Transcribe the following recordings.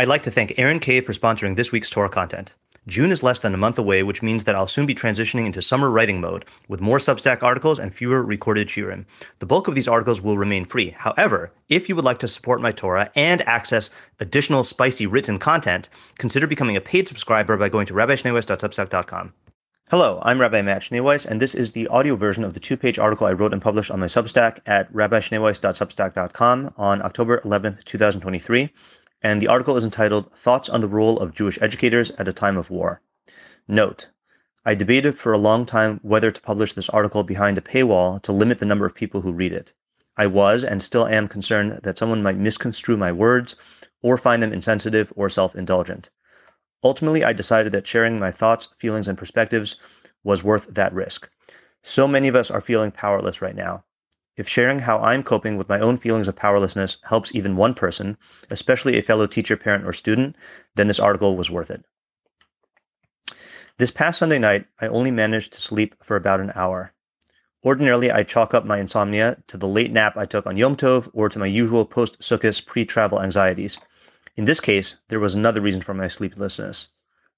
I'd like to thank Aaron Cave for sponsoring this week's Torah content. June is less than a month away, which means that I'll soon be transitioning into summer writing mode with more Substack articles and fewer recorded shiurim. The bulk of these articles will remain free. However, if you would like to support my Torah and access additional spicy written content, consider becoming a paid subscriber by going to rabbischneeweiss.substack.com. Hello, I'm Rabbi Matt Schneeweiss, and this is the audio version of the two-page article I wrote and published on my Substack at rabbischneeweiss.substack.com on October 11th, 2023 and the article is entitled Thoughts on the Role of Jewish Educators at a Time of War. Note, I debated for a long time whether to publish this article behind a paywall to limit the number of people who read it. I was and still am concerned that someone might misconstrue my words or find them insensitive or self indulgent. Ultimately, I decided that sharing my thoughts, feelings, and perspectives was worth that risk. So many of us are feeling powerless right now. If sharing how I'm coping with my own feelings of powerlessness helps even one person, especially a fellow teacher, parent, or student, then this article was worth it. This past Sunday night, I only managed to sleep for about an hour. Ordinarily, I chalk up my insomnia to the late nap I took on Yom Tov or to my usual post Sukkot pre travel anxieties. In this case, there was another reason for my sleeplessness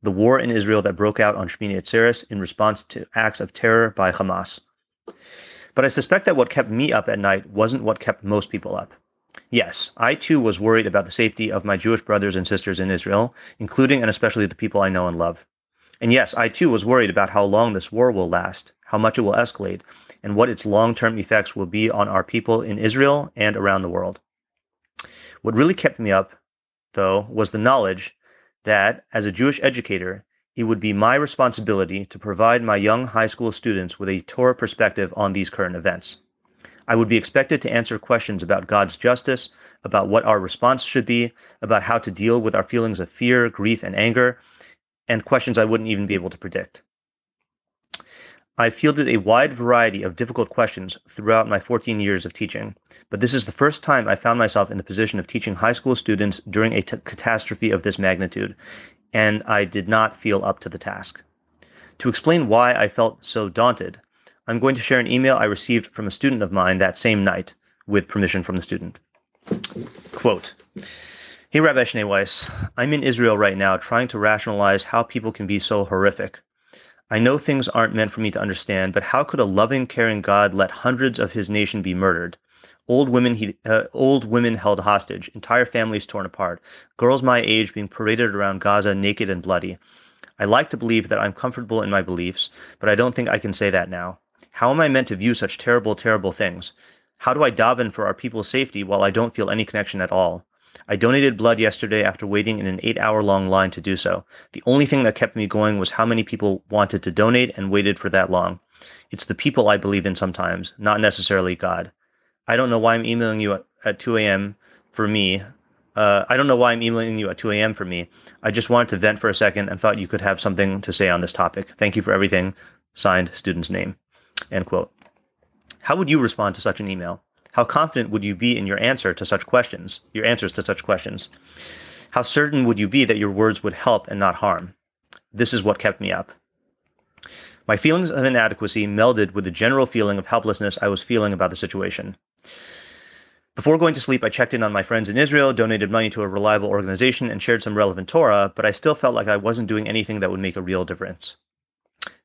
the war in Israel that broke out on Shmini Atzeres in response to acts of terror by Hamas. But I suspect that what kept me up at night wasn't what kept most people up. Yes, I too was worried about the safety of my Jewish brothers and sisters in Israel, including and especially the people I know and love. And yes, I too was worried about how long this war will last, how much it will escalate, and what its long term effects will be on our people in Israel and around the world. What really kept me up, though, was the knowledge that, as a Jewish educator, it would be my responsibility to provide my young high school students with a Torah perspective on these current events. I would be expected to answer questions about God's justice, about what our response should be, about how to deal with our feelings of fear, grief, and anger, and questions I wouldn't even be able to predict. I fielded a wide variety of difficult questions throughout my 14 years of teaching, but this is the first time I found myself in the position of teaching high school students during a t- catastrophe of this magnitude, and I did not feel up to the task. To explain why I felt so daunted, I'm going to share an email I received from a student of mine that same night, with permission from the student. Quote, Hey Rabbi Schneeweiss, I'm in Israel right now trying to rationalize how people can be so horrific. I know things aren't meant for me to understand, but how could a loving, caring God let hundreds of his nation be murdered? old women he, uh, old women held hostage, entire families torn apart, girls my age being paraded around Gaza naked and bloody. I like to believe that I'm comfortable in my beliefs, but I don't think I can say that now. How am I meant to view such terrible, terrible things? How do I daven for our people's safety while I don't feel any connection at all? I donated blood yesterday after waiting in an eight hour long line to do so. The only thing that kept me going was how many people wanted to donate and waited for that long. It's the people I believe in sometimes, not necessarily God. I don't know why I'm emailing you at, at 2 a.m. for me. Uh, I don't know why I'm emailing you at 2 a.m. for me. I just wanted to vent for a second and thought you could have something to say on this topic. Thank you for everything. Signed, student's name. End quote. How would you respond to such an email? How confident would you be in your answer to such questions, your answers to such questions? How certain would you be that your words would help and not harm? This is what kept me up. My feelings of inadequacy melded with the general feeling of helplessness I was feeling about the situation. Before going to sleep, I checked in on my friends in Israel, donated money to a reliable organization, and shared some relevant Torah, but I still felt like I wasn't doing anything that would make a real difference.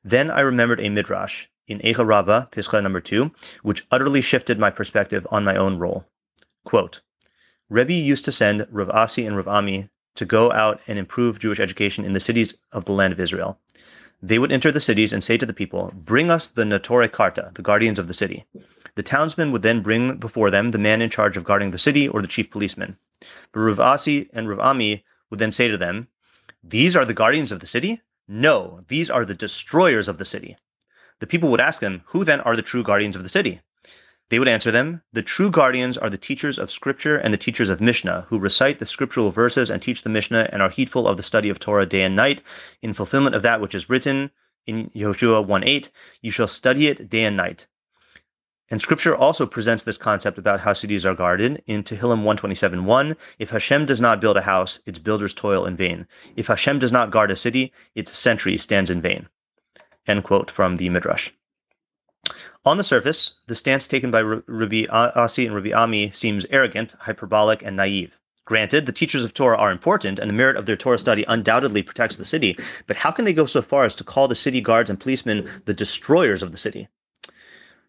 Then I remembered a midrash in Eicha Rabbah, Pischa number two, which utterly shifted my perspective on my own role. Quote, Rebbe used to send Rav Asi and Rav Ami to go out and improve Jewish education in the cities of the land of Israel. They would enter the cities and say to the people, Bring us the Neturei Karta, the guardians of the city. The townsmen would then bring before them the man in charge of guarding the city or the chief policeman. But Rav Asi and Rav Ami would then say to them, These are the guardians of the city? No, these are the destroyers of the city. The people would ask them, Who then are the true guardians of the city? They would answer them, The true guardians are the teachers of Scripture and the teachers of Mishnah, who recite the scriptural verses and teach the Mishnah and are heedful of the study of Torah day and night, in fulfillment of that which is written in Yehoshua 1 8, You shall study it day and night. And scripture also presents this concept about how cities are guarded in Tehillim 127.1. If Hashem does not build a house, its builders toil in vain. If Hashem does not guard a city, its sentry stands in vain. End quote from the Midrash. On the surface, the stance taken by Rabbi Asi and Rabbi Ami seems arrogant, hyperbolic, and naive. Granted, the teachers of Torah are important, and the merit of their Torah study undoubtedly protects the city, but how can they go so far as to call the city guards and policemen the destroyers of the city?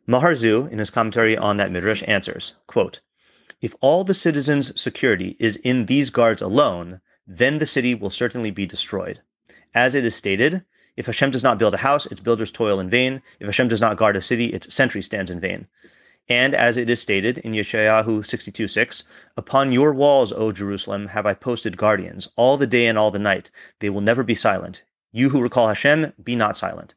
Maharzu, in his commentary on that midrash, answers, quote, If all the citizens' security is in these guards alone, then the city will certainly be destroyed. As it is stated, if Hashem does not build a house, its builders toil in vain. If Hashem does not guard a city, its sentry stands in vain. And as it is stated in Yeshayahu 62:6, Upon your walls, O Jerusalem, have I posted guardians, all the day and all the night. They will never be silent. You who recall Hashem, be not silent.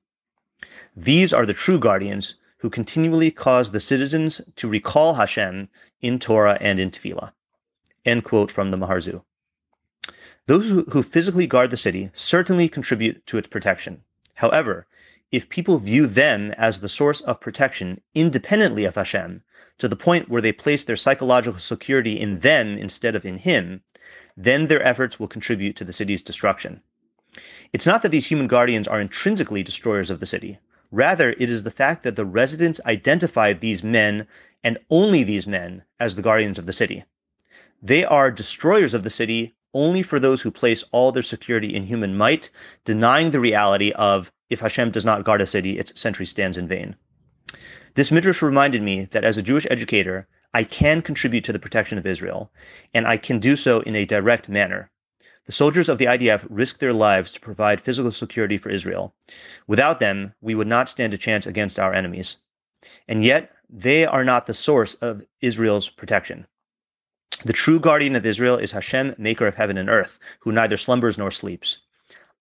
These are the true guardians who continually cause the citizens to recall Hashem in Torah and in Tefillah. End quote from the Maharzu. Those who, physically guard the city certainly contribute to its protection. However, if people view them as the source of protection independently of Hashem, to the point where they place their psychological security in them instead of in Him, then their efforts will contribute to the city's destruction. It's not that these human guardians are intrinsically destroyers of the city. Rather, it is the fact that the residents identify these men and only these men as the guardians of the city. They are destroyers of the city only for those who place all their security in human might, denying the reality of if Hashem does not guard a city, its sentry stands in vain. This midrash reminded me that as a Jewish educator, I can contribute to the protection of Israel, and I can do so in a direct manner. The soldiers of the IDF risk their lives to provide physical security for Israel. Without them, we would not stand a chance against our enemies. And yet, they are not the source of Israel's protection. The true guardian of Israel is Hashem, maker of heaven and earth, who neither slumbers nor sleeps.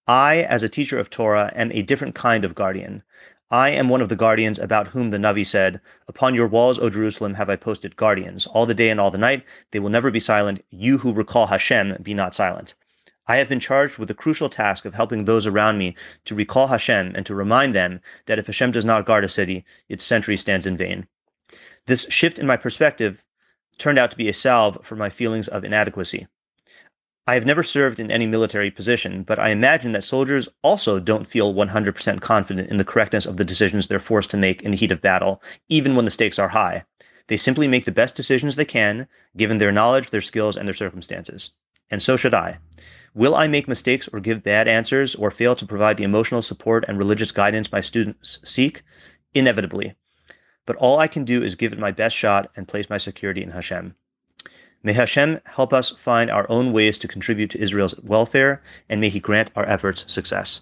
I, as a teacher of Torah, am a different kind of guardian. I am one of the guardians about whom the Navi said, Upon your walls, O Jerusalem, have I posted guardians. All the day and all the night, they will never be silent. You who recall Hashem, be not silent. I have been charged with the crucial task of helping those around me to recall Hashem and to remind them that if Hashem does not guard a city, its sentry stands in vain. This shift in my perspective turned out to be a salve for my feelings of inadequacy. I have never served in any military position, but I imagine that soldiers also don't feel 100% confident in the correctness of the decisions they're forced to make in the heat of battle, even when the stakes are high. They simply make the best decisions they can, given their knowledge, their skills, and their circumstances. And so should I. Will I make mistakes or give bad answers or fail to provide the emotional support and religious guidance my students seek? Inevitably. But all I can do is give it my best shot and place my security in Hashem. May Hashem help us find our own ways to contribute to Israel's welfare, and may He grant our efforts success.